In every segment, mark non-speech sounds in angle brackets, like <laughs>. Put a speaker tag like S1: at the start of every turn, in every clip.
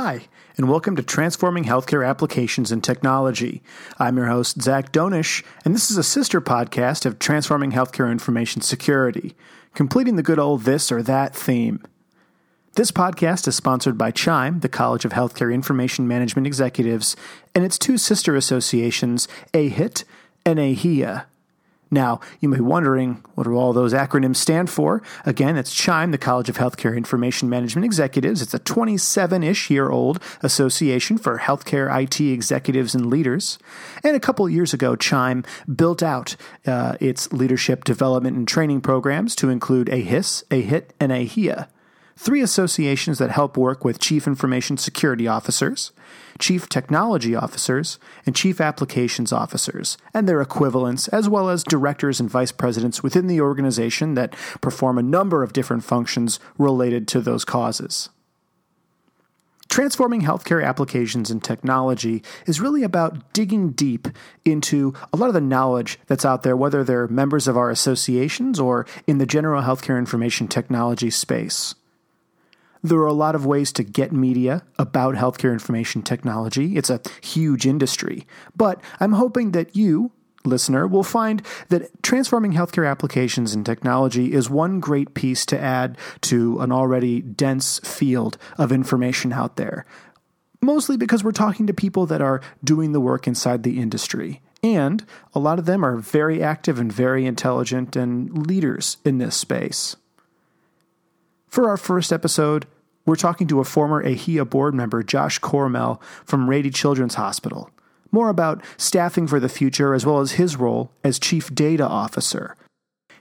S1: Hi, and welcome to Transforming Healthcare Applications and Technology. I'm your host, Zach Donish, and this is a sister podcast of Transforming Healthcare Information Security, completing the good old this or that theme. This podcast is sponsored by CHIME, the College of Healthcare Information Management Executives, and its two sister associations, AEHIT and AEHIA. Now, you may be wondering, what do all those acronyms stand for? Again, it's CHIME, the College of Healthcare Information Management Executives. It's a 27 ish year old association for healthcare IT executives and leaders. And a couple years ago, CHIME built out uh, its leadership development and training programs to include AEHIS, AEHIT, and AEHIA three associations that help work with chief information security officers, chief technology officers, and chief applications officers, and their equivalents, as well as directors and vice presidents within the organization that perform a number of different functions related to those causes. Transforming healthcare applications and technology is really about digging deep into a lot of the knowledge that's out there, whether they're members of our associations or in the general healthcare information technology space. There are a lot of ways to get media about healthcare information technology. It's a huge industry. But I'm hoping that you, listener, will find that transforming healthcare applications and technology is one great piece to add to an already dense field of information out there. Mostly because we're talking to people that are doing the work inside the industry. And a lot of them are very active and very intelligent and leaders in this space. For our first episode, we're talking to a former AEHIA board member, Josh Cormel from Rady Children's Hospital. More about staffing for the future as well as his role as Chief Data Officer.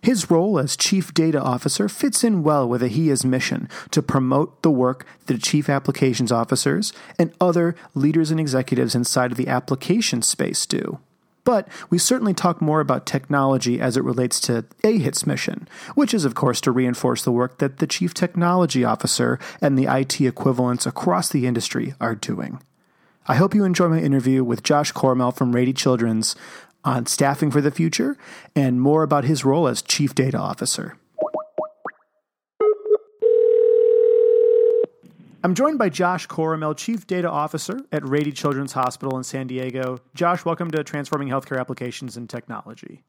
S1: His role as Chief Data Officer fits in well with AEHIA's mission to promote the work that Chief Applications Officers and other leaders and executives inside of the application space do. But we certainly talk more about technology as it relates to AEHIT's mission, which is, of course, to reinforce the work that the Chief Technology Officer and the IT equivalents across the industry are doing. I hope you enjoy my interview with Josh Cormel from Rady Children's on staffing for the future and more about his role as Chief Data Officer. I'm joined by Josh Coromel, Chief Data Officer at Rady Children's Hospital in San Diego. Josh, welcome to Transforming Healthcare Applications and Technology.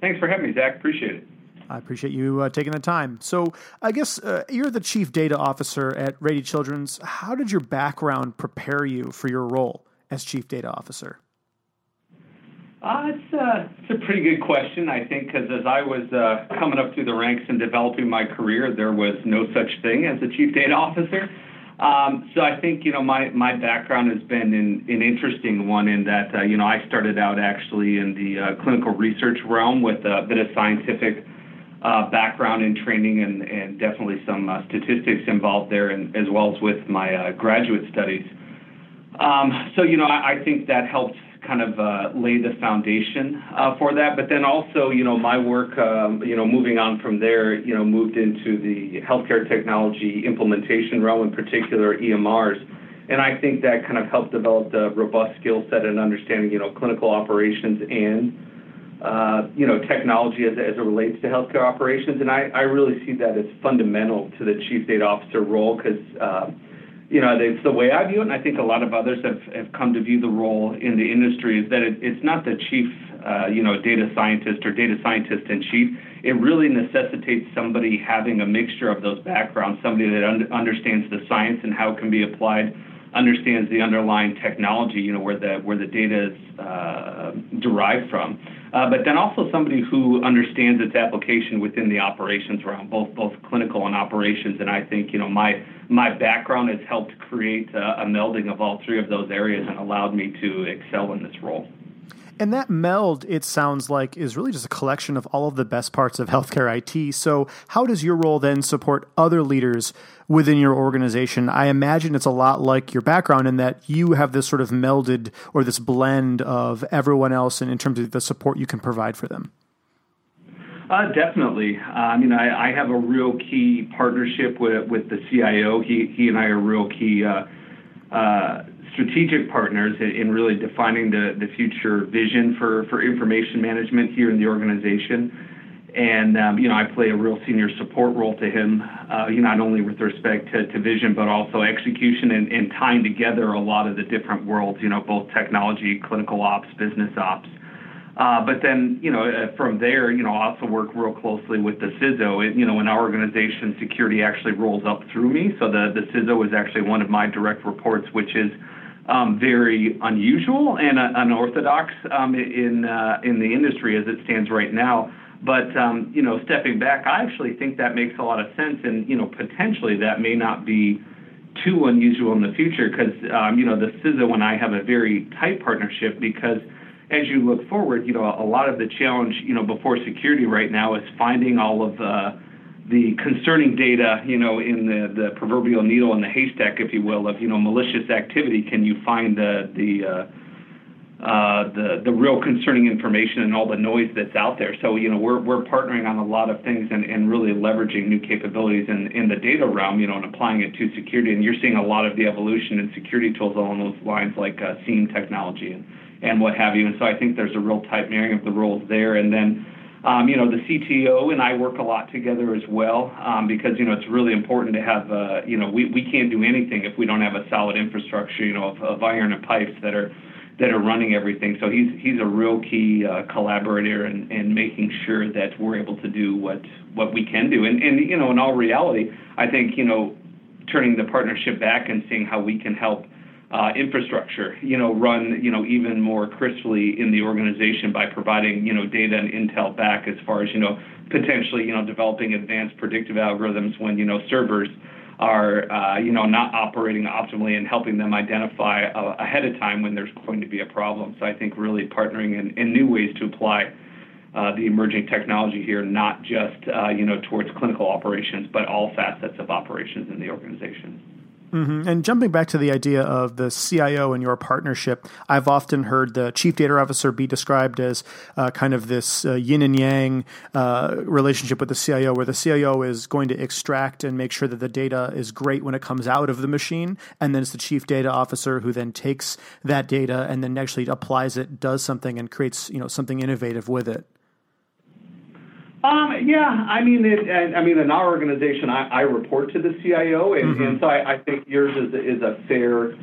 S2: Thanks for having me, Zach. Appreciate it.
S1: I appreciate you uh, taking the time. So, I guess uh, you're the Chief Data Officer at Rady Children's. How did your background prepare you for your role as Chief Data Officer?
S2: Uh, it's, uh, it's a pretty good question, I think, because as I was uh, coming up through the ranks and developing my career, there was no such thing as a chief data officer. Um, so I think you know my my background has been in, an interesting one in that uh, you know I started out actually in the uh, clinical research realm with a bit of scientific uh, background and training and, and definitely some uh, statistics involved there, and as well as with my uh, graduate studies. Um, so you know I, I think that helped kind of uh, lay the foundation uh, for that. But then also, you know, my work, um, you know, moving on from there, you know, moved into the healthcare technology implementation realm, in particular EMRs. And I think that kind of helped develop the robust skill set and understanding, you know, clinical operations and, uh, you know, technology as, as it relates to healthcare operations. And I, I really see that as fundamental to the chief data officer role because, uh, you know, it's the way I view it, and I think a lot of others have, have come to view the role in the industry is that it, it's not the chief, uh, you know, data scientist or data scientist in chief. It really necessitates somebody having a mixture of those backgrounds, somebody that un- understands the science and how it can be applied, understands the underlying technology, you know, where the where the data is uh, derived from. Uh, but then also somebody who understands its application within the operations realm, both both clinical and operations. And I think you know my my background has helped create a, a melding of all three of those areas and allowed me to excel in this role.
S1: And that meld, it sounds like, is really just a collection of all of the best parts of healthcare IT. So, how does your role then support other leaders within your organization? I imagine it's a lot like your background in that you have this sort of melded or this blend of everyone else and in terms of the support you can provide for them.
S2: Uh, definitely. Uh, I mean, I, I, have a real key partnership with with the CIO. He he and I are real key uh, uh strategic partners in really defining the, the future vision for, for information management here in the organization. and um, you know I play a real senior support role to him, uh, you know not only with respect to, to vision but also execution and, and, tying together a lot of the different worlds, you know both technology, clinical ops, business ops. Uh, but then you know uh, from there, you know I also work real closely with the CISO. It, you know in our organization, security actually rolls up through me, so the the CISO is actually one of my direct reports, which is. Um, very unusual and uh, unorthodox um, in uh, in the industry as it stands right now. But um, you know, stepping back, I actually think that makes a lot of sense, and you know, potentially that may not be too unusual in the future because um, you know the CISO and I have a very tight partnership because as you look forward, you know, a lot of the challenge you know before security right now is finding all of the the concerning data, you know, in the, the proverbial needle in the haystack, if you will, of you know malicious activity. Can you find the the uh, uh, the the real concerning information and all the noise that's out there. So you know we're we're partnering on a lot of things and, and really leveraging new capabilities in, in the data realm, you know, and applying it to security. And you're seeing a lot of the evolution in security tools along those lines, like uh, SIEM technology and and what have you. And so I think there's a real tight marrying of the roles there. And then um, you know, the CTO and I work a lot together as well um, because, you know, it's really important to have, uh, you know, we, we can't do anything if we don't have a solid infrastructure, you know, of, of iron and pipes that are that are running everything. So he's he's a real key uh, collaborator in, in making sure that we're able to do what what we can do. And and you know, in all reality, I think you know, turning the partnership back and seeing how we can help. Uh, infrastructure, you know, run, you know, even more crisply in the organization by providing, you know, data and intel back as far as, you know, potentially, you know, developing advanced predictive algorithms when, you know, servers are uh, you know not operating optimally and helping them identify uh, ahead of time when there's going to be a problem. So I think really partnering in, in new ways to apply uh, the emerging technology here, not just uh, you know towards clinical operations, but all facets of operations in the organization.
S1: Mm-hmm. And jumping back to the idea of the CIO and your partnership, I've often heard the chief data officer be described as uh, kind of this uh, yin and yang uh, relationship with the CIO, where the CIO is going to extract and make sure that the data is great when it comes out of the machine, and then it's the chief data officer who then takes that data and then actually applies it, does something, and creates you know something innovative with it.
S2: Um, yeah, I mean, it, I mean, in our organization, I, I report to the CIO, and, mm-hmm. and so I, I, think yours is, is a fair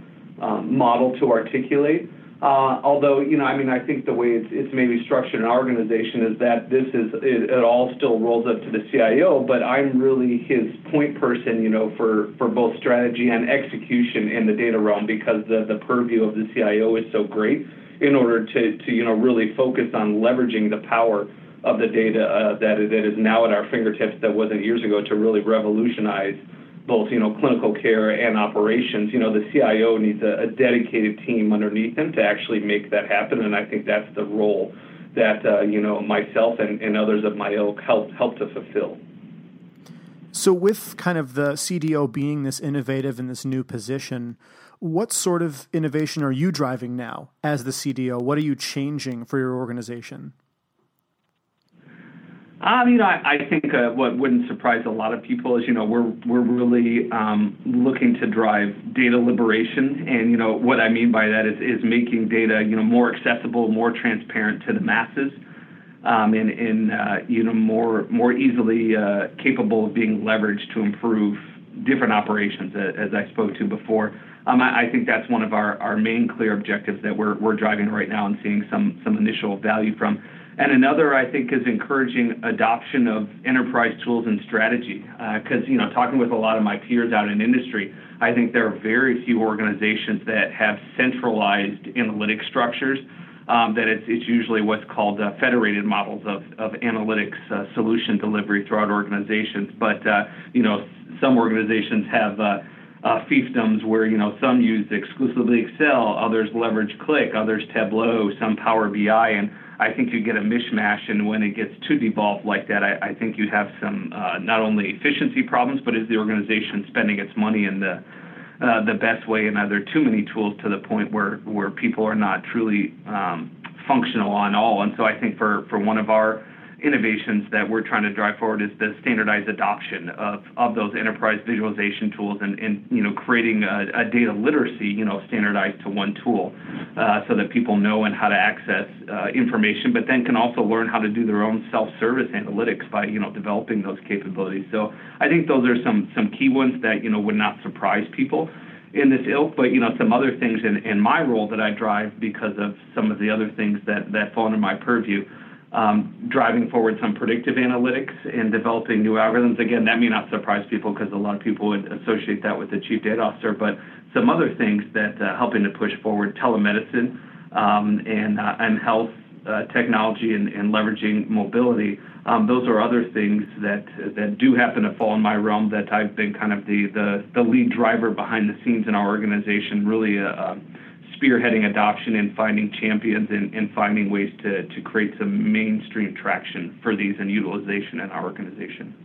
S2: um, model to articulate. Uh, although, you know, I mean, I think the way it's, it's maybe structured in our organization is that this is it, it, all still rolls up to the CIO, but I'm really his point person, you know, for for both strategy and execution in the data realm because the the purview of the CIO is so great in order to to you know really focus on leveraging the power of the data uh, that, that is now at our fingertips that wasn't years ago to really revolutionize both you know clinical care and operations. You know the CIO needs a, dedicated team underneath him to actually make that happen, and I think that's the role that uh, you know myself and, others of my ilk help to fulfill.
S1: So, with kind of the CDO being this innovative in this new position, what sort of innovation are you driving now as the CDO? What are you changing for your organization?
S2: I mean, I, I think uh, what wouldn't surprise a lot of people is, you know, we're we're really um, looking to drive data liberation, and you know what I mean by that is is making data, you know, more accessible, more transparent to the masses, um, and and uh, you know more more easily uh, capable of being leveraged to improve different operations, as I spoke to before. Um, I, I think that's one of our, our main clear objectives that we're we're driving right now and seeing some some initial value from. And another, I think, is encouraging adoption of enterprise tools and strategy. Because, uh, you know, talking with a lot of my peers out in industry, I think there are very few organizations that have centralized analytic structures. Um, that it's, it's usually what's called uh, federated models of, of analytics uh, solution delivery throughout organizations. But, uh, you know, some organizations have uh, uh, fiefdoms where you know some use exclusively Excel, others leverage Qlik, others Tableau, some Power BI, and I think you get a mishmash, and when it gets too devolved like that, I, I think you have some uh, not only efficiency problems, but is the organization spending its money in the uh, the best way, and are there too many tools to the point where where people are not truly um, functional on all? And so I think for for one of our innovations that we're trying to drive forward is the standardized adoption of, of those enterprise visualization tools and, and you know creating a, a data literacy you know standardized to one tool uh, so that people know and how to access uh, information but then can also learn how to do their own self-service analytics by you know developing those capabilities. So I think those are some some key ones that you know would not surprise people in this ilk, but you know some other things in, in my role that I drive because of some of the other things that that fall under my purview um, driving forward some predictive analytics and developing new algorithms. Again, that may not surprise people because a lot of people would associate that with the chief data officer, but some other things that uh, helping to push forward telemedicine um, and uh, and health uh, technology and, and, leveraging mobility. Um, those are other things that that do happen to fall in my realm that I've been kind of the the, the lead driver behind the scenes in our organization, really. Spearheading adoption and finding champions and, and finding ways to, to create some mainstream traction for these and utilization in our organization.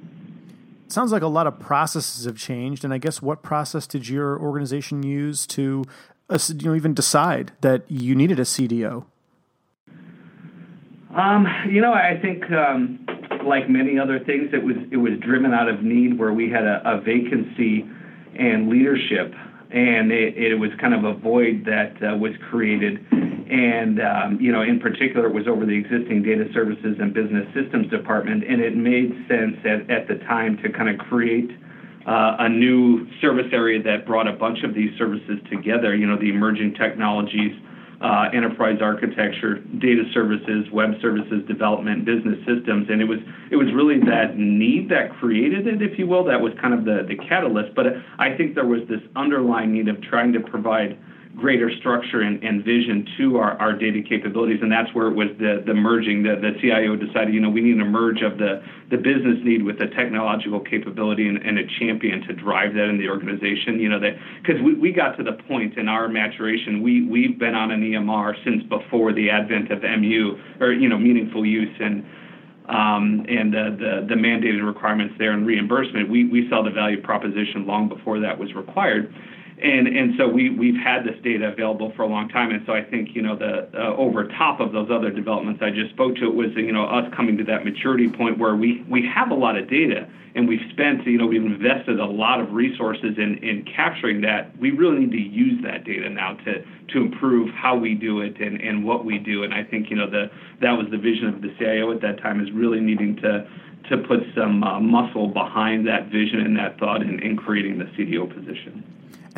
S1: Sounds like a lot of processes have changed, and I guess what process did your organization use to, uh, you know, even decide that you needed a CDO?
S2: Um, you know, I think um, like many other things, it was it was driven out of need where we had a, a vacancy and leadership and it, it was kind of a void that uh, was created. And um, you know, in particular, it was over the existing data services and business systems department, and it made sense at, at the time to kind of create. Uh, a new service area that brought a bunch of these services together. You know, the emerging technologies, uh, enterprise architecture, data services, web services development, business systems, and it was it was really that need that created it, if you will. That was kind of the the catalyst. But I think there was this underlying need of trying to provide greater structure and, and vision to our, our data capabilities. And that's where it was the, the merging. The, the CIO decided, you know, we need a merge of the, the business need with the technological capability and, and a champion to drive that in the organization. You know, because we, we got to the point in our maturation, we, we've been on an EMR since before the advent of MU or, you know, meaningful use and um, and uh, the, the mandated requirements there and reimbursement, we, we saw the value proposition long before that was required and and so we we've had this data available for a long time, and so I think you know the uh, over top of those other developments I just spoke to, it was you know us coming to that maturity point where we we have a lot of data, and we've spent you know we've invested a lot of resources in in capturing that. We really need to use that data now to to improve how we do it and and what we do, and I think you know the that was the vision of the CIO at that time is really needing to to put some uh, muscle behind that vision and that thought in, in creating the CDO position.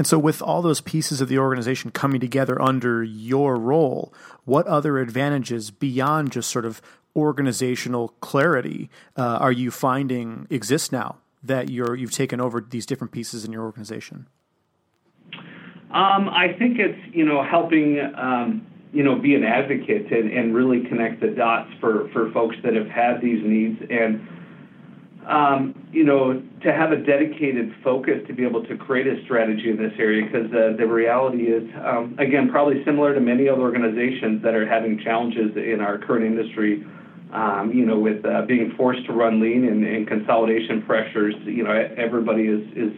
S1: And so, with all those pieces of the organization coming together under your role, what other advantages beyond just sort of organizational clarity uh, are you finding exist now that you're you've taken over these different pieces in your organization?
S2: Um, I think it's you know helping um, you know be an advocate and, and really connect the dots for for folks that have had these needs and um, you know, to have a dedicated focus to be able to create a strategy in this area because uh, the reality is, um, again, probably similar to many other organizations that are having challenges in our current industry. Um, you know, with uh, being forced to run lean and, and, consolidation pressures, you know, everybody is is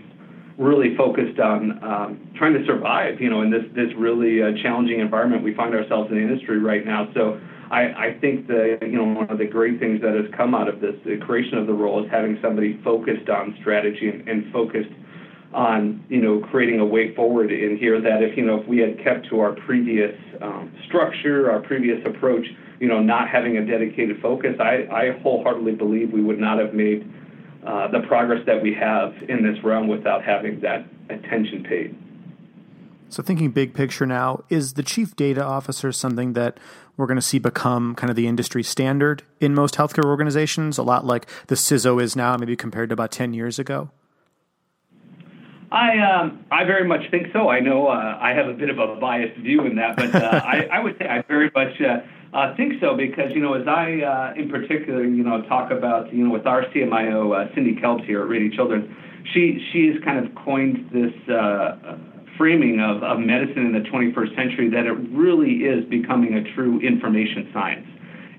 S2: really focused on um, trying to survive. You know, in this this really uh, challenging environment we find ourselves in the industry right now. So I, I think the you know one of the great things that has come out of this, the creation of the role, is having somebody focused on strategy and, and focused on you know creating a way forward in here. That if you know if we had kept to our previous um, structure, our previous approach, you know, not having a dedicated focus, I, I wholeheartedly believe we would not have made uh, the progress that we have in this realm without having that attention paid.
S1: So, thinking big picture now, is the chief data officer something that we're going to see become kind of the industry standard in most healthcare organizations, a lot like the CISO is now, maybe compared to about 10 years ago?
S2: I um, I very much think so. I know uh, I have a bit of a biased view in that, but uh, <laughs> I, I would say I very much uh, uh, think so because you know as I uh, in particular you know talk about you know with our CMIO uh, Cindy Kelps here at Rady Children's, she she has kind of coined this framing of, of medicine in the 21st century that it really is becoming a true information science.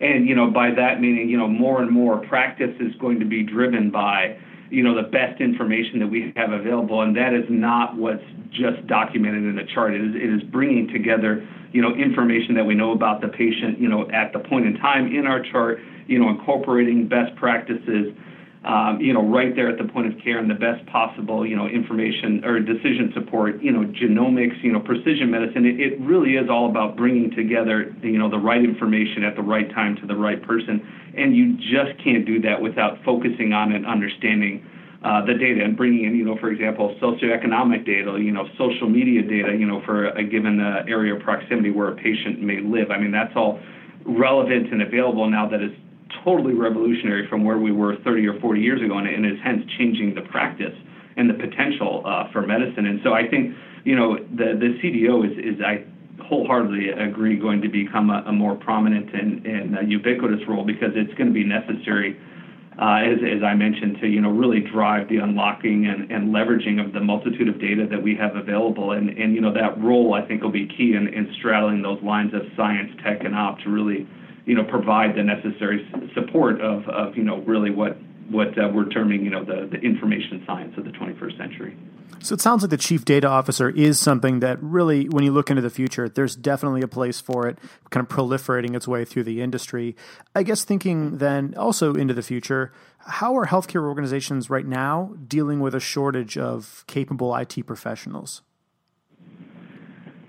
S2: And, you know, by that meaning, you know, more and more practice is going to be driven by, you know, the best information that we have available. And that is not what's just documented in the chart. It is, it is bringing together, you know, information that we know about the patient, you know, at the point in time in our chart, you know, incorporating best practices, um, you know, right there at the point of care and the best possible, you know, information or decision support, you know, genomics, you know, precision medicine. It, it really is all about bringing together, you know, the right information at the right time to the right person. And you just can't do that without focusing on and understanding uh, the data and bringing in, you know, for example, socioeconomic data, you know, social media data, you know, for a given uh, area of proximity where a patient may live. I mean, that's all relevant and available now that is totally revolutionary from where we were 30 or 40 years ago, and, and is hence changing the practice and the potential uh, for medicine. And so I think, you know, the the CDO is is I wholeheartedly agree going to become a, a more prominent and, and ubiquitous role because it's going to be necessary. Uh, as, as I mentioned, to you know really drive the unlocking and, and leveraging of the multitude of data that we have available, and and you know that role I think will be key in, in straddling those lines of science, tech, and op to really you know, provide the necessary support of, of you know, really what what uh, we're terming, you know, the, the information science of the 21st century.
S1: So it sounds like the chief data officer is something that really, when you look into the future, there's definitely a place for it, kind of proliferating its way through the industry. I guess thinking then also into the future, how are healthcare organizations right now dealing with a shortage of capable IT professionals?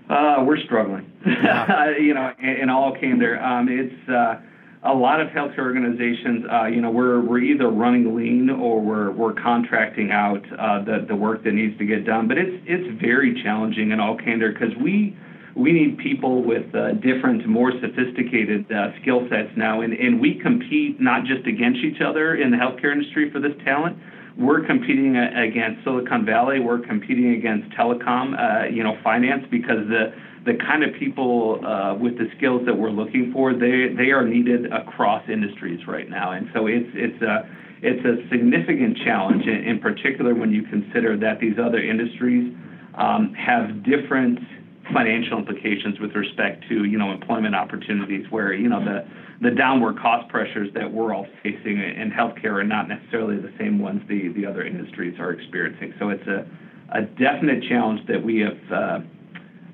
S2: Uh, we're struggling. Yeah. <laughs> you know, in, in all candor, um, it's uh, a lot of healthcare organizations. Uh, you know, we're we're either running lean or we're we're contracting out uh, the the work that needs to get done. But it's it's very challenging in all candor because we we need people with uh, different, more sophisticated uh, skill sets now, and, and we compete not just against each other in the healthcare industry for this talent, we're competing against Silicon Valley. We're competing against telecom, uh, you know, finance because the the kind of people uh, with the skills that we're looking for, they they are needed across industries right now, and so it's it's a it's a significant challenge, in, in particular when you consider that these other industries um, have different financial implications with respect to you know employment opportunities, where you know the the downward cost pressures that we're all facing in healthcare are not necessarily the same ones the, the other industries are experiencing. So it's a, a definite challenge that we have uh,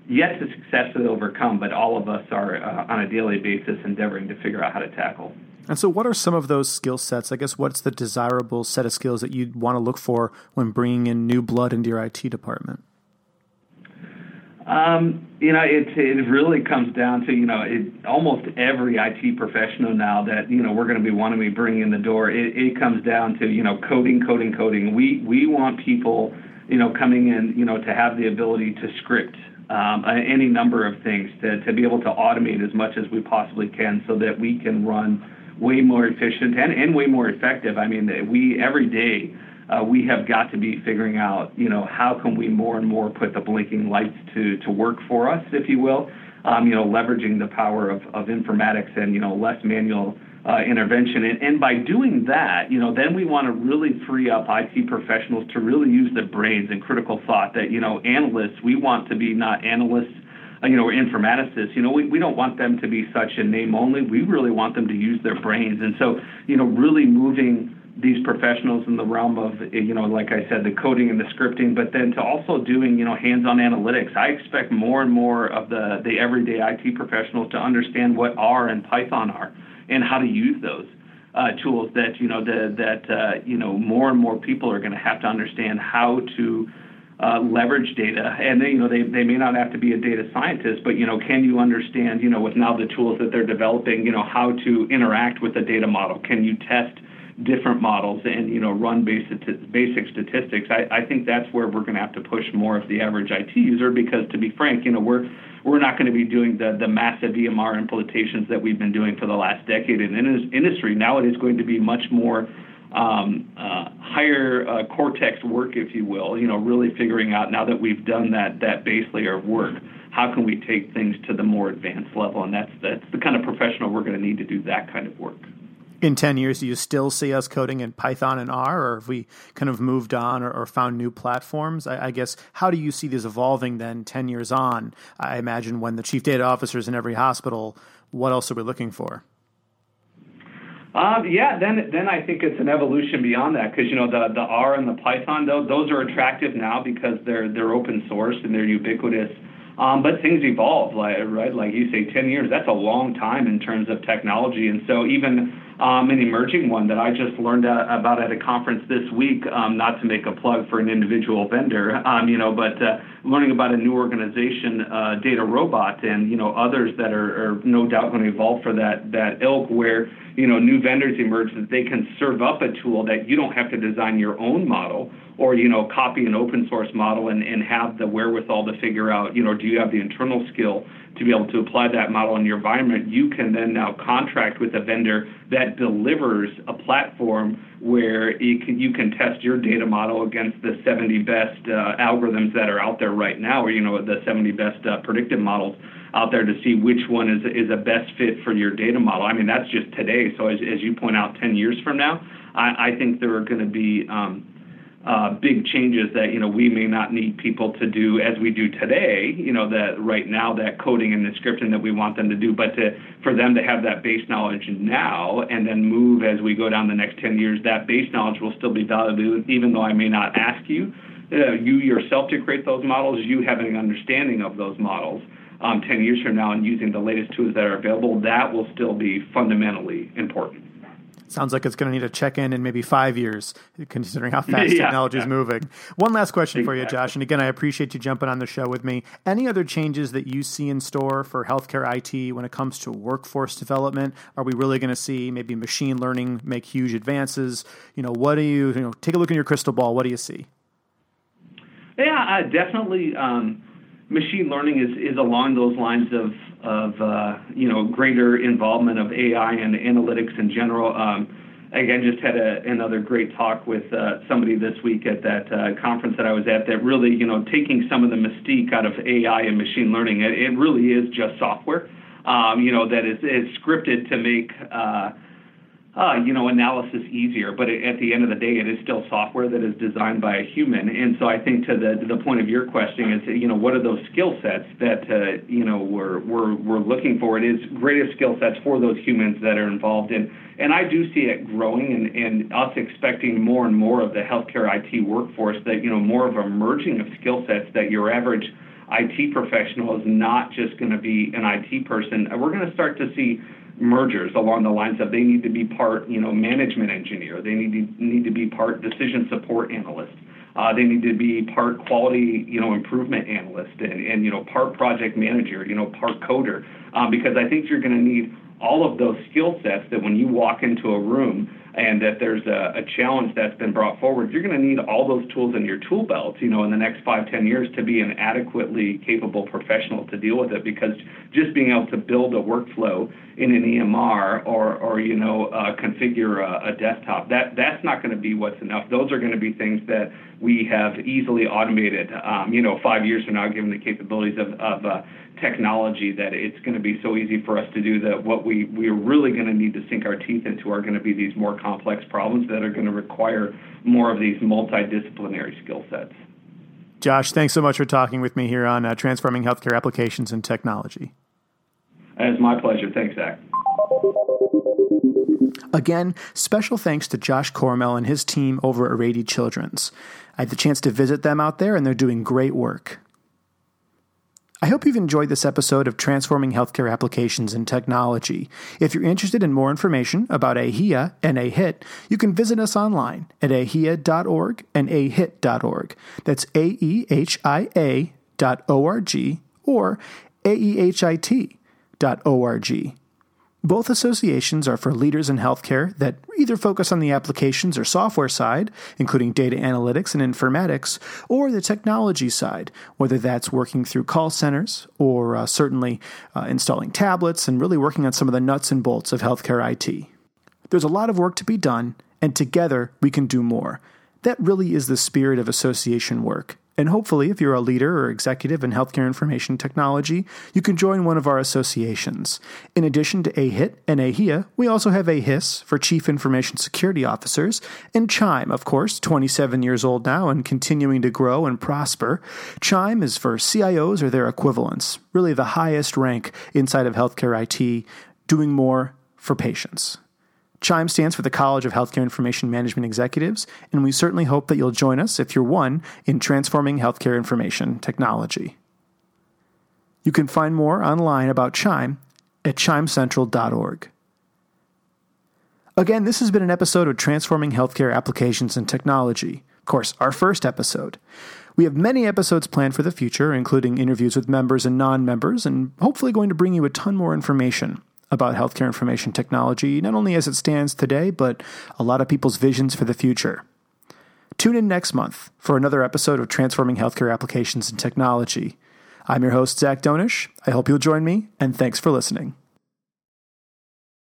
S2: yet to successfully overcome, but all of us are uh, on a daily basis endeavoring to figure out how to tackle.
S1: And so, what are some of those skill sets? I guess what's the desirable set of skills that you'd want to look for when bringing in new blood into your IT department?
S2: Um, you know, it it really comes down to you know it, almost every IT professional now that you know we're going to be wanting to bring in the door. It, it comes down to you know coding, coding, coding. We we want people you know coming in you know to have the ability to script um, any number of things to to be able to automate as much as we possibly can so that we can run way more efficient and, and way more effective. I mean, we every day uh, we have got to be figuring out, you know, how can we more and more put the blinking lights to, to work for us, if you will, um, you know, leveraging the power of, of informatics and, you know, less manual uh, intervention. And, and by doing that, you know, then we want to really free up IT professionals to really use their brains and critical thought that, you know, analysts, we want to be not analysts, uh, you know, or informaticists. You know, we, we don't want them to be such a name only. We really want them to use their brains. And so, you know, really moving these professionals in the realm of you know like i said the coding and the scripting but then to also doing you know hands-on analytics. I expect more and more of the the everyday it professionals to understand what r and python are and how to use those uh, tools that you know the, that uh, you know more and more people are going to have to understand how to uh, leverage data. And they, you know they, they may not have to be a data scientist but you know can you understand you know with now the tools that they're developing you know how to interact with the data model? Can you test different models and you know run basic basic statistics. I, I think that's where we're going to have to push more of the average IT user because to be frank, you know we're we're not going to be doing the the massive EMR implementations that we've been doing for the last decade in the industry. Now it is going to be much more um, uh, higher uh, cortex work, if you will. You know, really figuring out now that we've done that that base layer of work, how can we take things to the more advanced level? And that's that's the kind of professional we're going to need to do that kind of work
S1: in 10 years, do you still see us coding in Python and R, or have we kind of moved on or, or found new platforms? I, I, guess, how do you see this evolving then 10 years on? I imagine when the chief data officer is in every hospital, what else are we looking for?
S2: Um, yeah, then then I think it's an evolution beyond that because you know the the R and the Python those those are attractive now because they're they're open source and they're ubiquitous. Um, but things evolve, like, right? Like you say, 10 years, that's a long time in terms of technology. And so, even um, an emerging one that I just learned uh, about at a conference this week, um, not to make a plug for an individual vendor, um, you know, but uh, learning about a new organization, uh, DataRobot, and, you know, others that are, are no doubt going to evolve for that, that ilk where, you know, new vendors emerge that they can serve up a tool that you don't have to design your own model or you know copy an open source model and, and have the wherewithal to figure out you know do you have the internal skill to be able to apply that model in your environment? You can then now contract with a vendor that delivers a platform where you can, you can test your data model against the 70 best uh, algorithms that are out there right now or you know the 70 best uh, predictive models out there to see which one is is a best fit for your data model. I mean, that's just today. So as, as you point out, 10 years from now, I, I think there are going to be um, uh, big changes that you know we may not need people to do as we do today. You know that right now that coding and the scripting that we want them to do, but to, for them to have that base knowledge now and then move as we go down the next 10 years, that base knowledge will still be valuable, even though I may not ask you. Uh, you yourself to create those models, you having an understanding of those models um, 10 years from now and using the latest tools that are available, that will still be fundamentally important.
S1: Sounds like it's going to need a check in in maybe five years, considering how <laughs> fast yeah, technology is yeah. moving. One last question exactly. for you, Josh. And again, I appreciate you jumping on the show with me. Any other changes that you see in store for healthcare IT when it comes to workforce development? Are we really going to see maybe machine learning make huge advances? You know, what do you, you know, take a look in your crystal ball. What do you see?
S2: Yeah, uh, definitely. Um, machine learning is, is along those lines of of uh, you know greater involvement of AI and analytics in general. Um, again, just had a, another great talk with uh, somebody this week at that uh, conference that I was at. That really, you know, taking some of the mystique out of AI and machine learning. It, it really is just software. Um, you know, that is, is scripted to make uh, you know, analysis easier. But at the end of the day, it is still software that is designed by a human. And so I think to the the point of your question is, you know, what are those skill sets that uh, you know we're we're we're looking for? It is greater skill sets for those humans that are involved in. And I do see it growing, and, and us expecting more and more of the healthcare IT workforce that you know more of a merging of skill sets that your average IT professional is not just going to be an IT person. We're going to start to see mergers along the lines of they need to be part, you know, management engineer. They need to need to be part decision support analyst. Uh, they need to be part quality, you know, improvement analyst and, and you know, part project manager, you know, part coder. Um, because I think you're going to need all of those skill sets that when you walk into a room and that there's a, a challenge that's been brought forward, you're going to need all those tools in your tool belt, you know, in the next five, ten years to be an adequately capable professional to deal with it. Because just being able to build a workflow in an EMR or, or you know, uh, configure a, a desktop, that that's not going to be what's enough. Those are going to be things that we have easily automated, um, you know, five years from now, given the capabilities of, of uh, technology that it's going to be so easy for us to do that what we, we're really going to need to sink our teeth into are going to be these more complex problems that are going to require more of these multidisciplinary skill sets.
S1: Josh, thanks so much for talking with me here on uh, Transforming Healthcare Applications and Technology.
S2: It's my pleasure. Thanks, Zach.
S1: Again, special thanks to Josh Cormel and his team over at Rady Children's. I had the chance to visit them out there, and they're doing great work. I hope you've enjoyed this episode of Transforming Healthcare Applications and Technology. If you're interested in more information about AEHIA and AEHIT, you can visit us online at aehia.org and aehit.org. That's A-E-H-I-A dot O-R-G or A-E-H-I-T dot O-R-G. Both associations are for leaders in healthcare that either focus on the applications or software side, including data analytics and informatics, or the technology side, whether that's working through call centers or uh, certainly uh, installing tablets and really working on some of the nuts and bolts of healthcare IT. There's a lot of work to be done, and together we can do more. That really is the spirit of association work. And hopefully, if you're a leader or executive in healthcare information technology, you can join one of our associations. In addition to AEHIT and AEHIA, we also have AEHIS for Chief Information Security Officers, and CHIME, of course, 27 years old now and continuing to grow and prosper. CHIME is for CIOs or their equivalents, really the highest rank inside of healthcare IT, doing more for patients. CHIME stands for the College of Healthcare Information Management Executives, and we certainly hope that you'll join us if you're one in transforming healthcare information technology. You can find more online about Chime at chimecentral.org. Again, this has been an episode of Transforming Healthcare Applications and Technology. Of course, our first episode. We have many episodes planned for the future, including interviews with members and non members, and hopefully going to bring you a ton more information about healthcare information technology, not only as it stands today, but a lot of people's visions for the future. Tune in next month for another episode of Transforming Healthcare Applications and Technology. I'm your host, Zach Donish. I hope you'll join me, and thanks for listening.